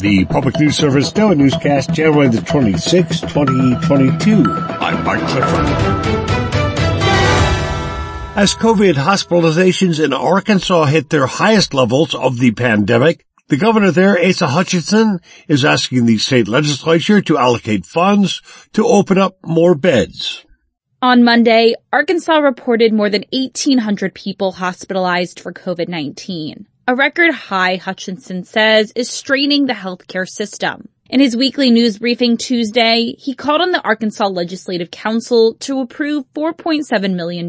The Public News Service NOAA Newscast, January the 26th, 2022. I'm Mark Clifford. As COVID hospitalizations in Arkansas hit their highest levels of the pandemic, the governor there, Asa Hutchinson, is asking the state legislature to allocate funds to open up more beds. On Monday, Arkansas reported more than 1,800 people hospitalized for COVID-19. A record high, Hutchinson says, is straining the healthcare system. In his weekly news briefing Tuesday, he called on the Arkansas Legislative Council to approve $4.7 million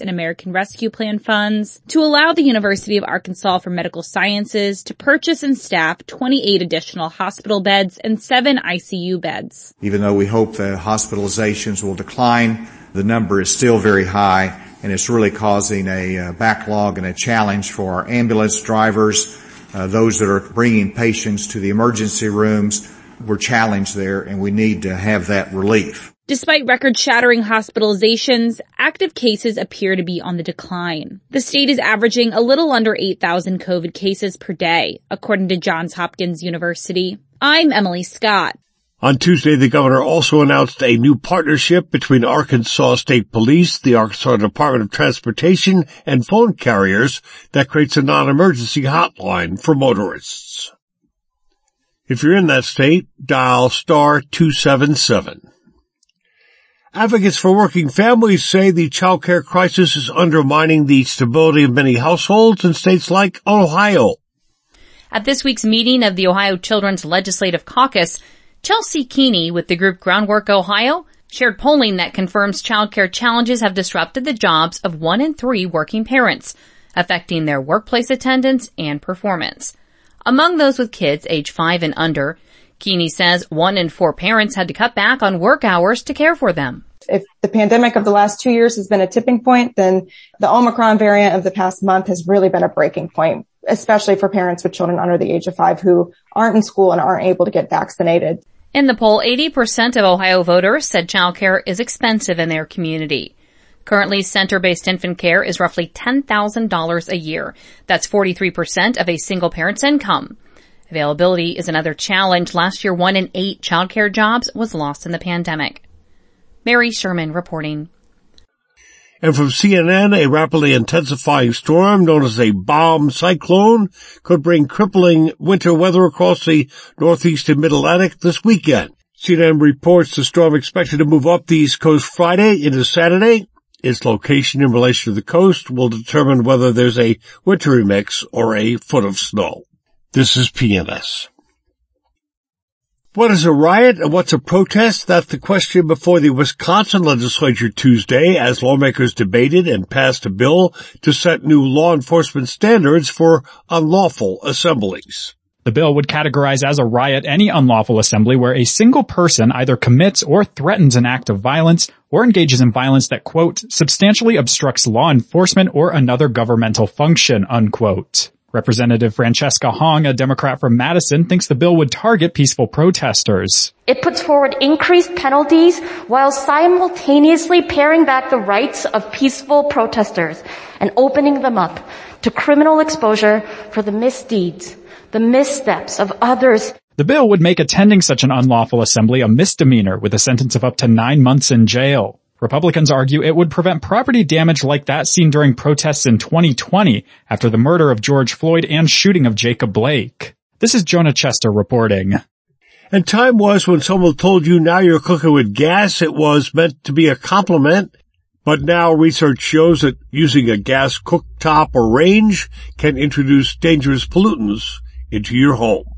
in American Rescue Plan funds to allow the University of Arkansas for Medical Sciences to purchase and staff 28 additional hospital beds and 7 ICU beds. Even though we hope the hospitalizations will decline, the number is still very high and it's really causing a uh, backlog and a challenge for our ambulance drivers, uh, those that are bringing patients to the emergency rooms. We're challenged there and we need to have that relief. Despite record-shattering hospitalizations, active cases appear to be on the decline. The state is averaging a little under 8,000 COVID cases per day, according to Johns Hopkins University. I'm Emily Scott. On Tuesday, the governor also announced a new partnership between Arkansas State Police, the Arkansas Department of Transportation, and phone carriers that creates a non-emergency hotline for motorists. If you're in that state, dial star 277. Advocates for working families say the child care crisis is undermining the stability of many households in states like Ohio. At this week's meeting of the Ohio Children's Legislative Caucus, Chelsea Keeney with the group Groundwork Ohio shared polling that confirms childcare challenges have disrupted the jobs of one in three working parents, affecting their workplace attendance and performance. Among those with kids age five and under, Keeney says one in four parents had to cut back on work hours to care for them. If the pandemic of the last two years has been a tipping point, then the Omicron variant of the past month has really been a breaking point, especially for parents with children under the age of five who aren't in school and aren't able to get vaccinated. In the poll, 80% of Ohio voters said childcare is expensive in their community. Currently, center-based infant care is roughly $10,000 a year. That's 43% of a single parent's income. Availability is another challenge. Last year, one in eight childcare jobs was lost in the pandemic. Mary Sherman reporting. And from CNN, a rapidly intensifying storm known as a bomb cyclone could bring crippling winter weather across the northeast and mid-Atlantic this weekend. CNN reports the storm expected to move up the East Coast Friday into Saturday. Its location in relation to the coast will determine whether there's a wintry mix or a foot of snow. This is PNS. What is a riot and what's a protest? That's the question before the Wisconsin legislature Tuesday as lawmakers debated and passed a bill to set new law enforcement standards for unlawful assemblies. The bill would categorize as a riot any unlawful assembly where a single person either commits or threatens an act of violence or engages in violence that, quote, substantially obstructs law enforcement or another governmental function, unquote. Representative Francesca Hong, a Democrat from Madison, thinks the bill would target peaceful protesters. It puts forward increased penalties while simultaneously paring back the rights of peaceful protesters and opening them up to criminal exposure for the misdeeds, the missteps of others. The bill would make attending such an unlawful assembly a misdemeanor with a sentence of up to nine months in jail. Republicans argue it would prevent property damage like that seen during protests in 2020 after the murder of George Floyd and shooting of Jacob Blake. This is Jonah Chester reporting. And time was when someone told you now you're cooking with gas, it was meant to be a compliment. But now research shows that using a gas cooktop or range can introduce dangerous pollutants into your home.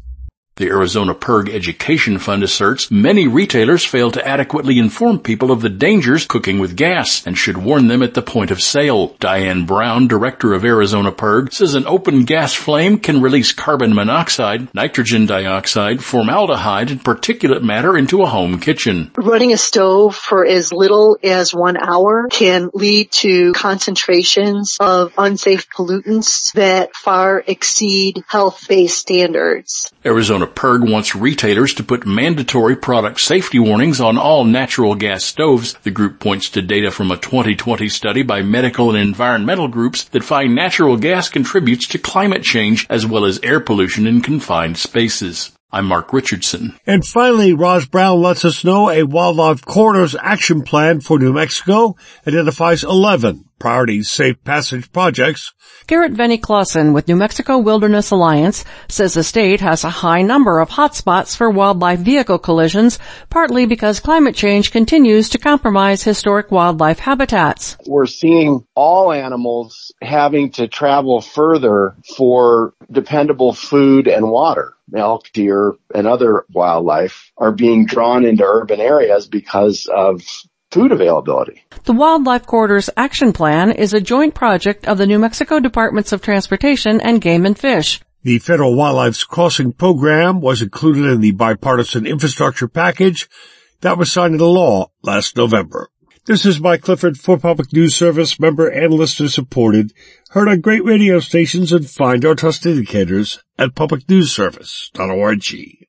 The Arizona PIRG Education Fund asserts many retailers fail to adequately inform people of the dangers cooking with gas and should warn them at the point of sale. Diane Brown, director of Arizona PIRG, says an open gas flame can release carbon monoxide, nitrogen dioxide, formaldehyde, and particulate matter into a home kitchen. Running a stove for as little as one hour can lead to concentrations of unsafe pollutants that far exceed health-based standards. Arizona PIRG wants retailers to put mandatory product safety warnings on all natural gas stoves. The group points to data from a 2020 study by medical and environmental groups that find natural gas contributes to climate change as well as air pollution in confined spaces. I'm Mark Richardson. And finally, Roz Brown lets us know a wildlife corridors action plan for New Mexico identifies 11 priority safe passage projects. Garrett VeneKlasen with New Mexico Wilderness Alliance says the state has a high number of hotspots for wildlife vehicle collisions, partly because climate change continues to compromise historic wildlife habitats. We're seeing all animals having to travel further for dependable food and water elk, deer, and other wildlife are being drawn into urban areas because of food availability. The Wildlife Corridors Action Plan is a joint project of the New Mexico Departments of Transportation and Game and Fish. The Federal Wildlife Crossing Program was included in the bipartisan infrastructure package that was signed into law last November. This is Mike Clifford for Public News Service, member and listener supported, heard on great radio stations and find our trust indicators at publicnewsservice.org.